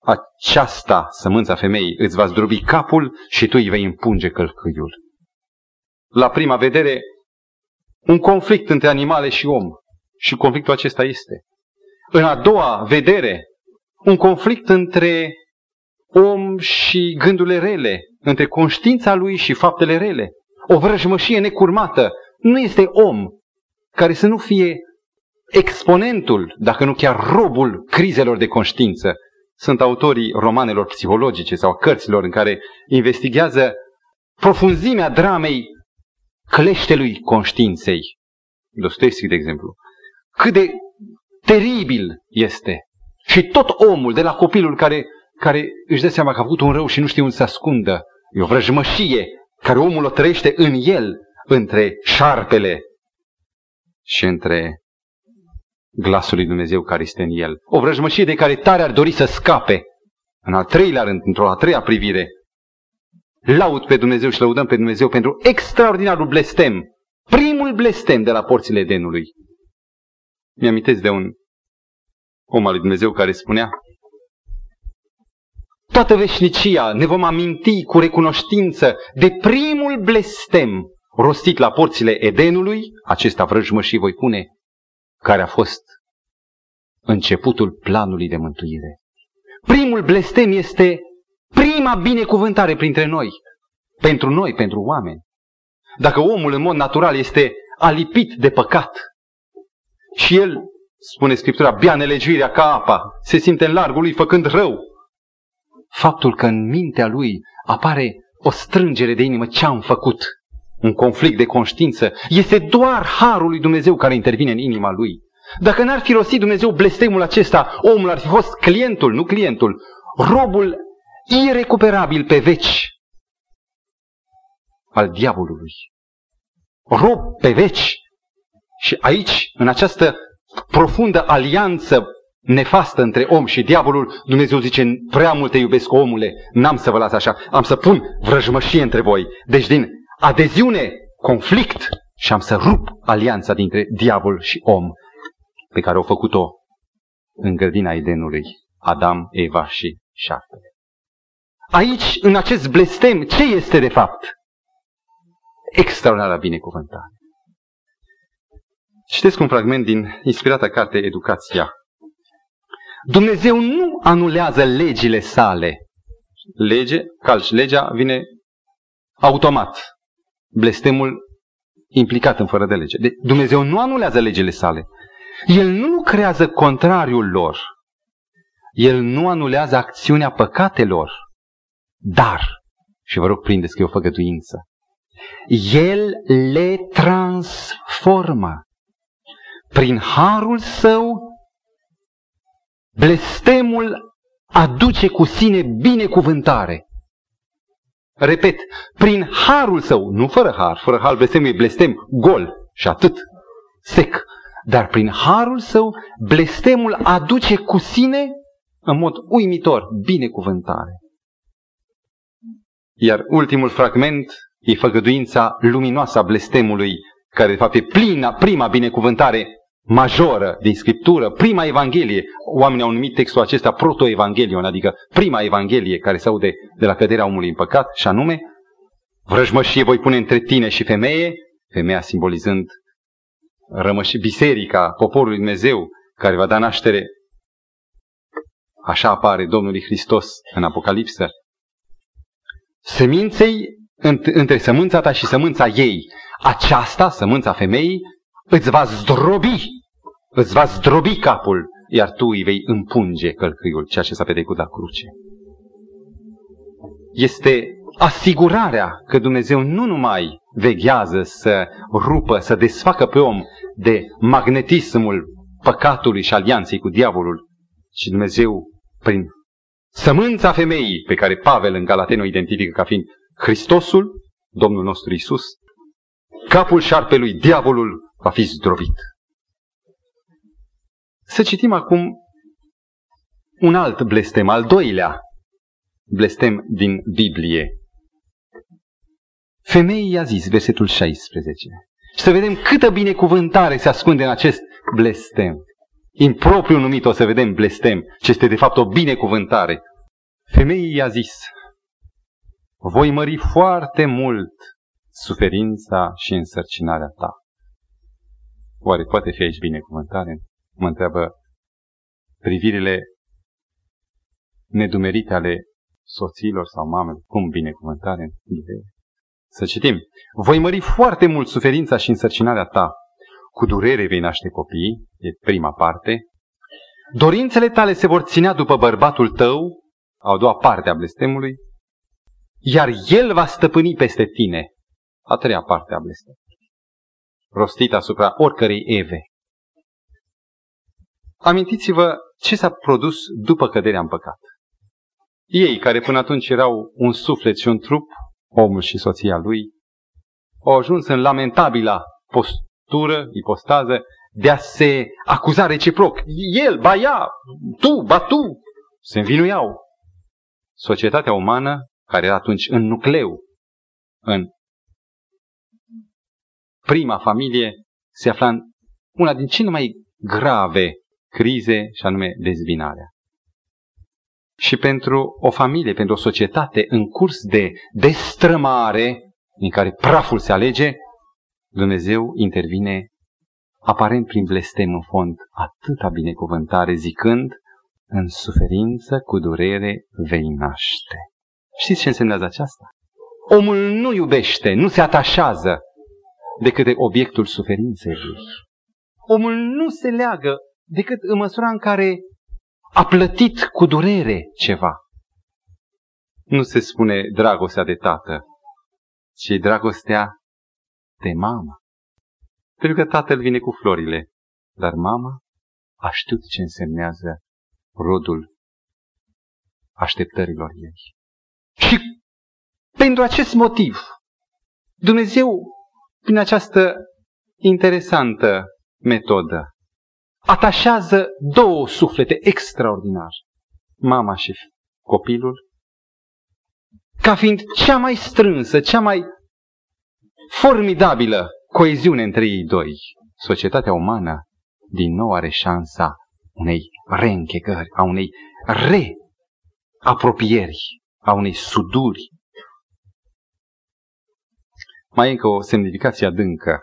Aceasta, sămânța femeii, îți va zdrobi capul și tu îi vei împunge călcâiul. La prima vedere, un conflict între animale și om. Și conflictul acesta este. În a doua vedere, un conflict între om și gândurile rele, între conștiința lui și faptele rele. O vrăjmășie necurmată. Nu este om care să nu fie exponentul, dacă nu chiar robul crizelor de conștiință. Sunt autorii romanelor psihologice sau cărților în care investigează profunzimea dramei cleștelui conștiinței. Dostoevski, de exemplu. Cât de teribil este. Și tot omul, de la copilul care, care își dă seama că a avut un rău și nu știe unde să ascundă, e o vrăjmășie care omul o trăiește în el, între șarpele și între glasul lui Dumnezeu care este în el. O vrăjmășie de care tare ar dori să scape. În al treilea rând, într-o a treia privire, laud pe Dumnezeu și lăudăm pe Dumnezeu pentru extraordinarul blestem, primul blestem de la porțile Edenului. Mi-amintesc de un om al lui Dumnezeu care spunea Toată veșnicia ne vom aminti cu recunoștință de primul blestem rostit la porțile Edenului, acesta vrăjmășii voi pune, care a fost începutul planului de mântuire. Primul blestem este prima binecuvântare printre noi, pentru noi, pentru oameni. Dacă omul în mod natural este alipit de păcat și el, spune Scriptura, bea nelegiuirea ca apa, se simte în largul lui făcând rău, faptul că în mintea lui apare o strângere de inimă ce am făcut, un conflict de conștiință, este doar harul lui Dumnezeu care intervine în inima lui. Dacă n-ar fi rostit Dumnezeu blestemul acesta, omul ar fi fost clientul, nu clientul, robul irecuperabil pe veci al diavolului. Rob pe veci. Și aici, în această profundă alianță nefastă între om și diavolul, Dumnezeu zice, prea mult te iubesc omule, n-am să vă las așa, am să pun vrăjmășie între voi. Deci din adeziune, conflict și am să rup alianța dintre diavol și om pe care au făcut-o în grădina Edenului, Adam, Eva și șarpele. Aici, în acest blestem, ce este de fapt? Extraordinară binecuvântare. Citesc un fragment din inspirata carte Educația. Dumnezeu nu anulează legile sale. Lege, calci legea, vine automat. Blestemul implicat în fără de lege. De, Dumnezeu nu anulează legile sale. El nu lucrează contrariul lor. El nu anulează acțiunea păcatelor. Dar, și vă rog prindeți că e o făgăduință, El le transformă. Prin harul său, blestemul aduce cu sine binecuvântare. Repet, prin harul său, nu fără har, fără har blestem e blestem gol și atât, sec. Dar prin harul său, blestemul aduce cu sine, în mod uimitor, binecuvântare. Iar ultimul fragment e făgăduința luminoasă a blestemului, care de fapt e plină, prima binecuvântare majoră din Scriptură, prima Evanghelie. Oamenii au numit textul acesta proto-evangelion, adică prima Evanghelie care se aude de la căderea omului în păcat, și anume, vrăjmășie voi pune între tine și femeie, femeia simbolizând rămăși biserica, poporul lui Dumnezeu, care va da naștere așa apare Domnului Hristos în Apocalipsă, seminței între sămânța ta și sămânța ei, aceasta, sămânța femeii, îți va zdrobi, îți va zdrobi capul, iar tu îi vei împunge călcâiul, ceea ce s-a petrecut la cruce. Este asigurarea că Dumnezeu nu numai veghează să rupă, să desfacă pe om de magnetismul păcatului și alianței cu diavolul, ci Dumnezeu, prin sămânța femeii pe care Pavel în Galateno identifică ca fiind Hristosul, Domnul nostru Isus, capul șarpelui, diavolul, va fi zdrovit. Să citim acum un alt blestem, al doilea blestem din Biblie. Femeii i-a zis, versetul 16. Și să vedem câtă binecuvântare se ascunde în acest blestem. Impropriu numit o să vedem blestem, ce este de fapt o binecuvântare. Femeii i-a zis, voi mări foarte mult suferința și însărcinarea ta. Oare poate fi aici binecuvântare? Mă întreabă privirile nedumerite ale soților sau mamelor. Cum binecuvântare în Să citim. Voi mări foarte mult suferința și însărcinarea ta. Cu durere vei naște copii, e prima parte. Dorințele tale se vor ținea după bărbatul tău, a doua parte a blestemului, iar el va stăpâni peste tine. A treia parte a blestemului. Rostit asupra oricărei eve. Amintiți-vă ce s-a produs după căderea în păcat. Ei, care până atunci erau un suflet și un trup, omul și soția lui, au ajuns în lamentabilă postură, ipostază, de a se acuza reciproc. El, ba ea, tu, ba tu. Se învinuiau. Societatea umană, care era atunci în nucleu, în prima familie, se afla în una din cele mai grave crize, și anume dezbinarea. Și pentru o familie, pentru o societate în curs de destrămare, în care praful se alege, Dumnezeu intervine aparent prin blestem în fond atâta binecuvântare, zicând, în suferință cu durere vei naște. Știți ce înseamnă aceasta? Omul nu iubește, nu se atașează decât de obiectul suferinței lui. Omul nu se leagă decât în măsura în care a plătit cu durere ceva. Nu se spune dragostea de tată, ci dragostea de mamă. Pentru că tatăl vine cu florile, dar mama a știut ce însemnează rodul așteptărilor ei. Și pentru acest motiv, Dumnezeu, prin această interesantă metodă, atașează două suflete extraordinar, mama și copilul, ca fiind cea mai strânsă, cea mai formidabilă coeziune între ei doi. Societatea umană din nou are șansa unei reînchegări, a unei reapropieri, a unei suduri. Mai încă o semnificație adâncă,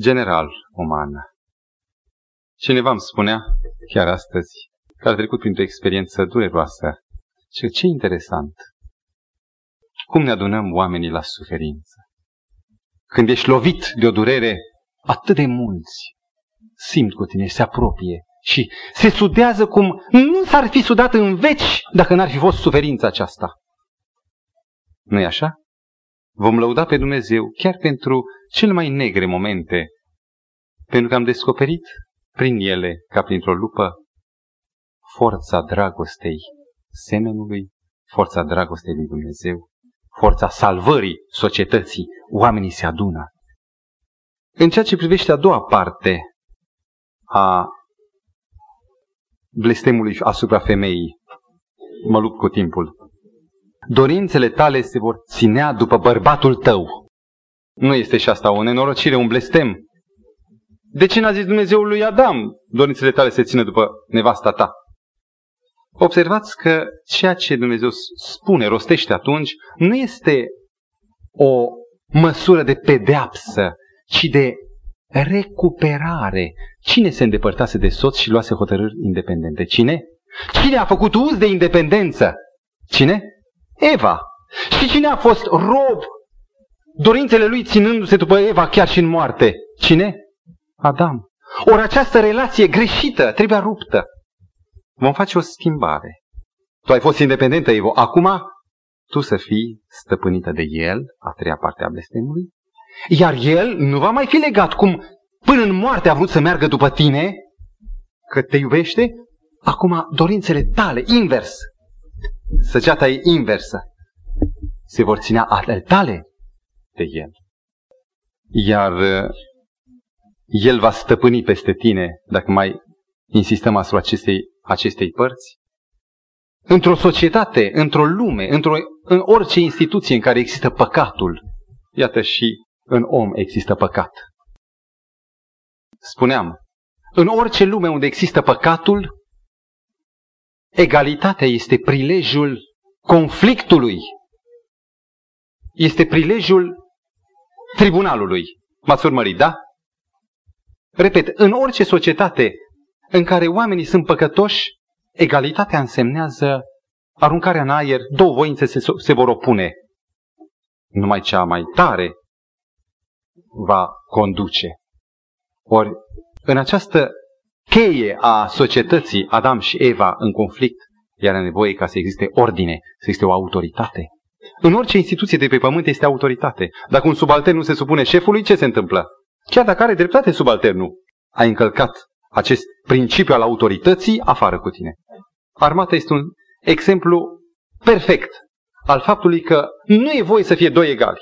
general umană. Cineva îmi spunea, chiar astăzi, că a trecut printr-o experiență dureroasă. Și ce interesant! Cum ne adunăm oamenii la suferință? Când ești lovit de o durere, atât de mulți simt cu tine, se apropie și se sudează cum nu s-ar fi sudat în veci dacă n-ar fi fost suferința aceasta. nu e așa? Vom lăuda pe Dumnezeu chiar pentru cele mai negre momente, pentru că am descoperit prin ele, ca printr-o lupă, forța dragostei semenului, forța dragostei lui Dumnezeu, forța salvării societății, oamenii se adună. În ceea ce privește a doua parte a blestemului asupra femeii, mă lupt cu timpul. Dorințele tale se vor ținea după bărbatul tău. Nu este și asta o nenorocire, un blestem. De ce n-a zis Dumnezeul lui Adam, dorințele tale se țină după nevasta ta? Observați că ceea ce Dumnezeu spune, rostește atunci, nu este o măsură de pedeapsă, ci de recuperare. Cine se îndepărtase de soț și luase hotărâri independente? Cine? Cine a făcut uz de independență? Cine? Eva. Și cine a fost rob, dorințele lui ținându-se după Eva chiar și în moarte? Cine? Adam. Ori această relație greșită trebuie ruptă. Vom face o schimbare. Tu ai fost independentă, Evo. Acum tu să fii stăpânită de el, a treia parte a blestemului, iar el nu va mai fi legat cum până în moarte a vrut să meargă după tine, că te iubește, acum dorințele tale, invers, săgeata e inversă, se vor ținea ale tale de el. Iar uh, el va stăpâni peste tine, dacă mai insistăm asupra acestei, acestei părți, într-o societate, într-o lume, într-o, în orice instituție în care există păcatul, iată și în om există păcat. Spuneam, în orice lume unde există păcatul, egalitatea este prilejul conflictului, este prilejul tribunalului. M-ați urmărit, da? Repet, în orice societate în care oamenii sunt păcătoși, egalitatea însemnează aruncarea în aer, două voințe se, se vor opune. Numai cea mai tare va conduce. Ori, în această cheie a societății, Adam și Eva în conflict, iar nevoie ca să existe ordine, să existe o autoritate. În orice instituție de pe pământ este autoritate. Dacă un subaltern nu se supune șefului, ce se întâmplă? Chiar dacă are dreptate subalternul, a încălcat acest principiu al autorității, afară cu tine. Armata este un exemplu perfect al faptului că nu e voie să fie doi egali.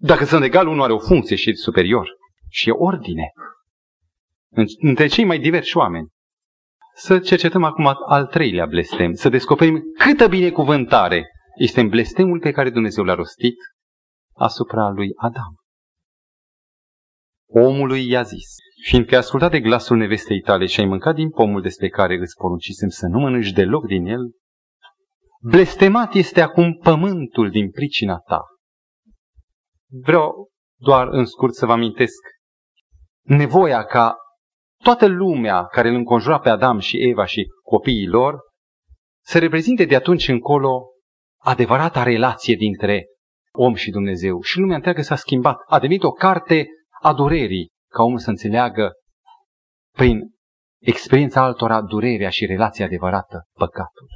Dacă sunt egali, unul are o funcție și superior. Și e ordine. Între cei mai diversi oameni. Să cercetăm acum al treilea blestem, să descoperim câtă binecuvântare este în blestemul pe care Dumnezeu l-a rostit asupra lui Adam. Omului i-a zis, fiindcă ai ascultat de glasul nevestei tale și ai mâncat din pomul despre care îți poruncisem să nu mănânci deloc din el, blestemat este acum pământul din pricina ta. Vreau doar în scurt să vă amintesc nevoia ca toată lumea care îl înconjura pe Adam și Eva și copiii lor să reprezinte de atunci încolo adevărata relație dintre om și Dumnezeu. Și lumea întreagă s-a schimbat. A devenit o carte a durerii, ca omul să înțeleagă prin experiența altora durerea și relația adevărată, păcatul.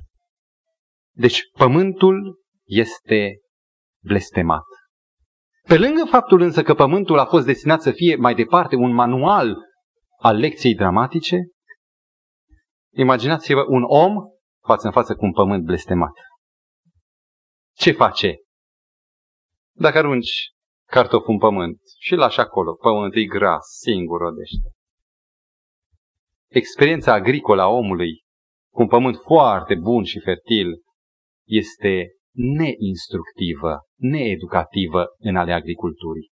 Deci pământul este blestemat. Pe lângă faptul însă că pământul a fost destinat să fie mai departe un manual al lecției dramatice, imaginați-vă un om față în față cu un pământ blestemat. Ce face? Dacă arunci cartoful în pământ și lași acolo, pământul e gras, singur rodește. Experiența agricolă a omului cu un pământ foarte bun și fertil este neinstructivă, needucativă în ale agriculturii.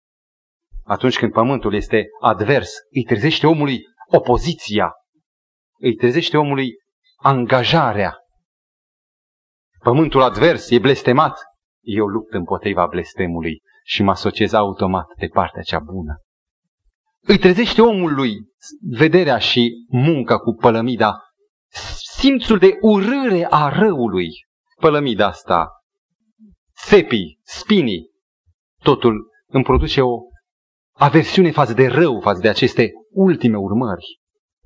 Atunci când pământul este advers, îi trezește omului opoziția, îi trezește omului angajarea. Pământul advers e blestemat, eu lupt împotriva blestemului și mă asociez automat de partea cea bună. Îi trezește omului vederea și munca cu pălămida, simțul de urâre a răului. Pălămida asta, țepii, spinii, totul îmi produce o aversiune față de rău, față de aceste ultime urmări.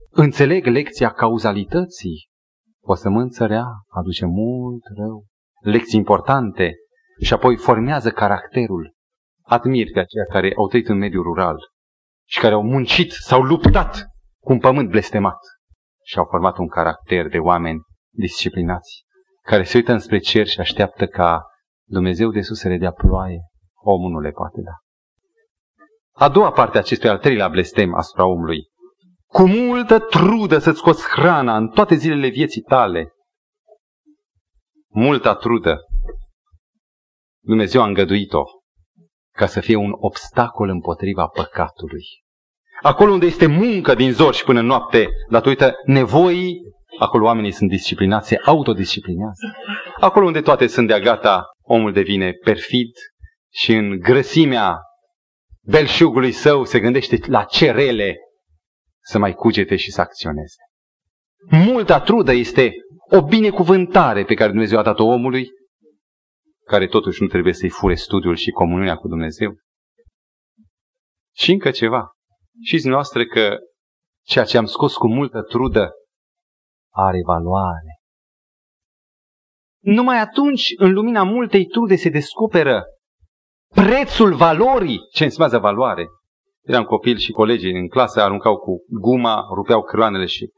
Înțeleg lecția cauzalității. O sămânță rea aduce mult rău. Lecții importante și apoi formează caracterul admir pe aceia care au trăit în mediul rural și care au muncit, s-au luptat cu un pământ blestemat și au format un caracter de oameni disciplinați, care se uită înspre cer și așteaptă ca Dumnezeu de sus să le dea ploaie. Omul nu le poate da. A doua parte a acestui al treilea blestem asupra omului. Cu multă trudă să-ți scoți hrana în toate zilele vieții tale. Multă trudă. Dumnezeu a îngăduit-o ca să fie un obstacol împotriva păcatului. Acolo unde este muncă din zor și până noapte, datorită nevoii, acolo oamenii sunt disciplinați, se autodisciplinează. Acolo unde toate sunt de gata, omul devine perfid și în grăsimea belșugului său se gândește la ce rele să mai cugete și să acționeze. Multa trudă este o binecuvântare pe care Dumnezeu a dat-o omului, care totuși nu trebuie să-i fure studiul și comuniunea cu Dumnezeu. Și încă ceva. Știți noastră că ceea ce am scos cu multă trudă are valoare. Numai atunci, în lumina multei trude, se descoperă prețul valorii ce înseamnă valoare. Eram copil și colegii în clasă aruncau cu guma, rupeau creioanele și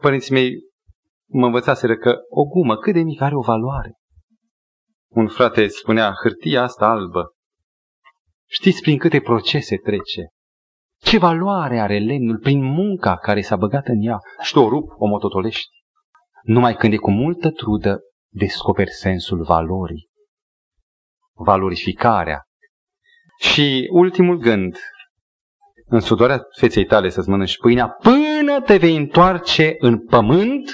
părinții mei mă învățaseră că o gumă cât de mică are o valoare. Un frate spunea, hârtia asta albă, știți prin câte procese trece? Ce valoare are lemnul prin munca care s-a băgat în ea și o rup, o mototolești. Numai când e cu multă trudă, descoperi sensul valorii. Valorificarea. Și ultimul gând, în sudoarea feței tale să-ți mănânci pâinea până te vei întoarce în pământ,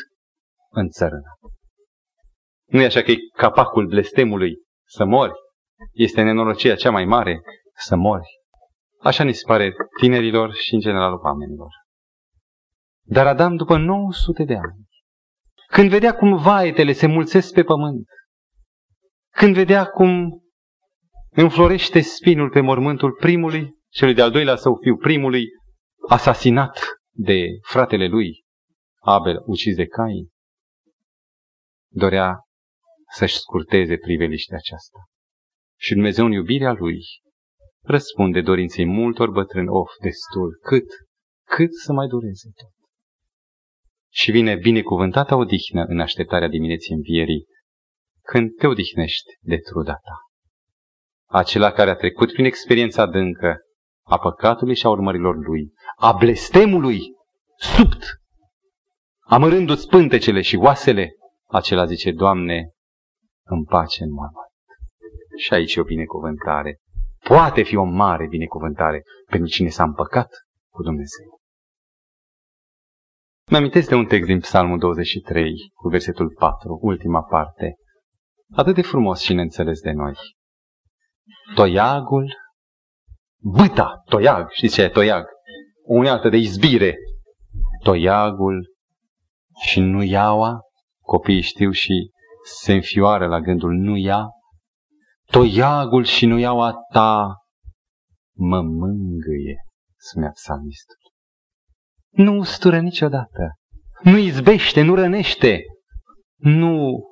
în țărână. Nu e așa că e capacul blestemului să mori? Este nenorocirea cea mai mare să mori. Așa ni se pare tinerilor și în general oamenilor. Dar Adam, după 900 de ani, când vedea cum vaetele se mulțesc pe pământ, când vedea cum înflorește spinul pe mormântul primului, celui de-al doilea său fiu, primului, asasinat de fratele lui, Abel, ucis de Cain, dorea să-și scurteze priveliștea aceasta. Și Dumnezeu, în iubirea lui, răspunde dorinței multor bătrâni, of, destul, cât, cât să mai dureze tot. Și vine binecuvântata odihnă în așteptarea dimineții învierii, când te odihnești de truda ta. Acela care a trecut prin experiența adâncă a păcatului și a urmărilor lui, a blestemului, subt, amărându-ți pântecele și oasele, acela zice, Doamne, în pace în mormânt. Și aici e o binecuvântare. Poate fi o mare binecuvântare pentru cine s-a împăcat cu Dumnezeu. Mă amintesc de un text din Psalmul 23, cu versetul 4, ultima parte, atât de frumos și neînțeles de noi. Toiagul, băta, toiag, știți ce e toiag? O unealtă de izbire. Toiagul și nu iaua, copiii știu și se înfioară la gândul nu ia, toiagul și nu iaua ta mă mângâie, spunea psalmistul. Nu ustură niciodată, nu izbește, nu rănește, nu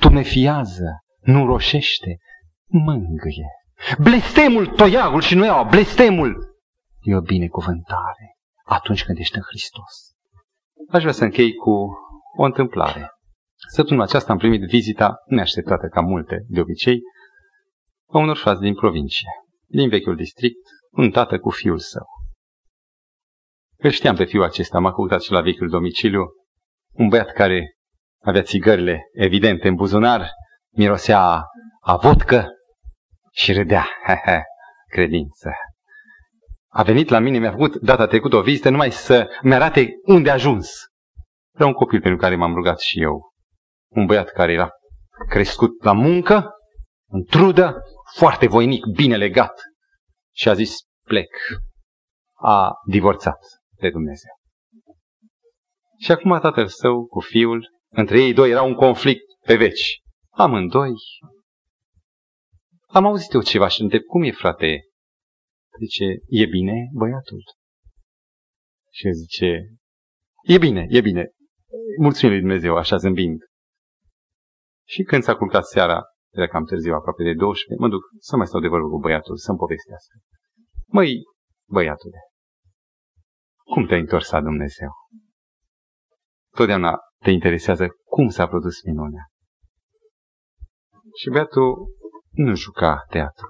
tumefiază, nu roșește, mângâie. Blestemul, toiagul și nu iaua, blestemul e o binecuvântare atunci când ești în Hristos. Aș vrea să închei cu o întâmplare. Săptămâna aceasta am primit vizita neașteptată ca multe, de obicei, a unor frați din provincie, din vechiul district, un tată cu fiul său. Îl știam pe fiul acesta, m-a căutat și la vechiul domiciliu, un băiat care avea țigările evidente în buzunar, mirosea a, a vodcă și râdea, credință. A venit la mine, mi-a făcut data trecută o vizită numai să mi-arate unde a ajuns. Era un copil pentru care m-am rugat și eu. Un băiat care era crescut la muncă, în trudă, foarte voinic, bine legat. Și a zis, plec. A divorțat de Dumnezeu. Și acum tatăl său cu fiul, între ei doi era un conflict pe veci. Amândoi. Am auzit eu ceva și întreb, cum e frate? Zice, e bine băiatul? Și zice, e bine, e bine. Mulțumim lui Dumnezeu, așa zâmbind. Și când s-a culcat seara, era cam târziu, aproape de 12, mă duc să mai stau de vorbă cu băiatul, să-mi povestească. Măi, băiatule, cum te-ai întors la Dumnezeu? Totdeauna te interesează cum s-a produs minunea. Și băiatul nu juca teatru.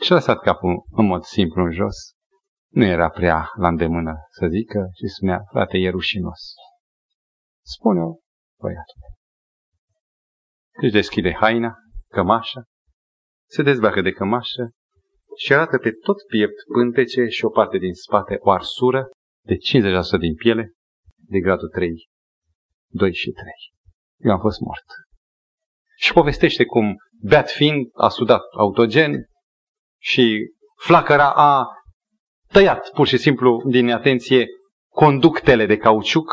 Și a lăsat capul în mod simplu în jos. Nu era prea la îndemână să zică și spunea, frate, e rușinos. Spune-o, băiatule. Își deschide haina, cămașa, se dezbracă de cămașă și arată pe tot piept pântece și o parte din spate o arsură de 50% din piele de gradul 3, 2 și 3. Eu am fost mort. Și povestește cum, beat fiind, a sudat autogen și flacăra a tăiat pur și simplu din atenție conductele de cauciuc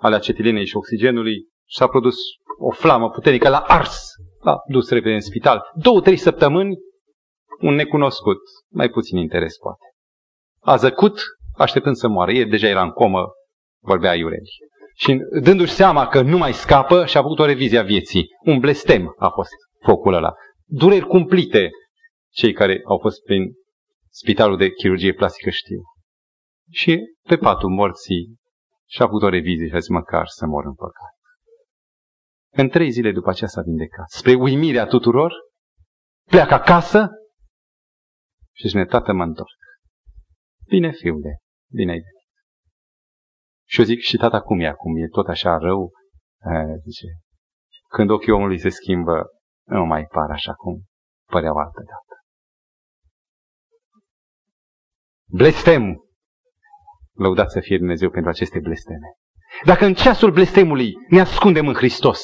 ale acetilinei și oxigenului s-a produs o flamă puternică, l-a ars, l-a dus repede în spital. Două, trei săptămâni, un necunoscut, mai puțin interes poate. A zăcut, așteptând să moară. El deja era în comă, vorbea iureli. Și dându-și seama că nu mai scapă, și-a făcut o revizie a vieții. Un blestem a fost focul ăla. Dureri cumplite, cei care au fost prin spitalul de chirurgie plastică știu. Și pe patul morții și-a făcut o revizie și a zis măcar să mor în păcat. În trei zile după aceea s-a vindecat. Spre uimirea tuturor, pleacă acasă și ne tată mă întorc. Bine, fiule, bine ai venit. Și eu zic, și tata cum e acum? E tot așa rău? E, zice, când ochii omului se schimbă, nu mai par așa cum păreau altă dată. Blestem! Lăudați să fie Dumnezeu pentru aceste blesteme. Dacă în ceasul blestemului ne ascundem în Hristos,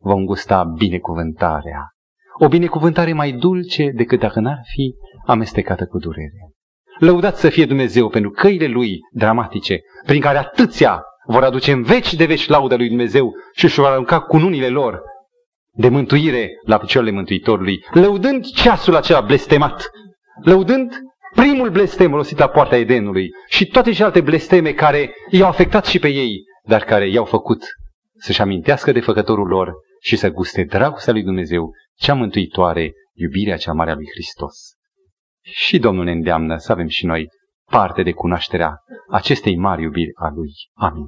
vom gusta binecuvântarea. O binecuvântare mai dulce decât dacă n-ar fi amestecată cu durere. Lăudați să fie Dumnezeu pentru căile Lui dramatice, prin care atâția vor aduce în veci de veci laudă lui Dumnezeu și își vor arunca cununile lor de mântuire la picioarele Mântuitorului, lăudând ceasul acela blestemat, lăudând primul blestem rosit la poarta Edenului și toate celelalte blesteme care i-au afectat și pe ei, dar care i-au făcut să-și amintească de făcătorul lor și să guste dragostea lui Dumnezeu, cea mântuitoare, iubirea cea mare a lui Hristos. Și Domnul ne îndeamnă să avem și noi parte de cunoașterea acestei mari iubiri a Lui. Amin.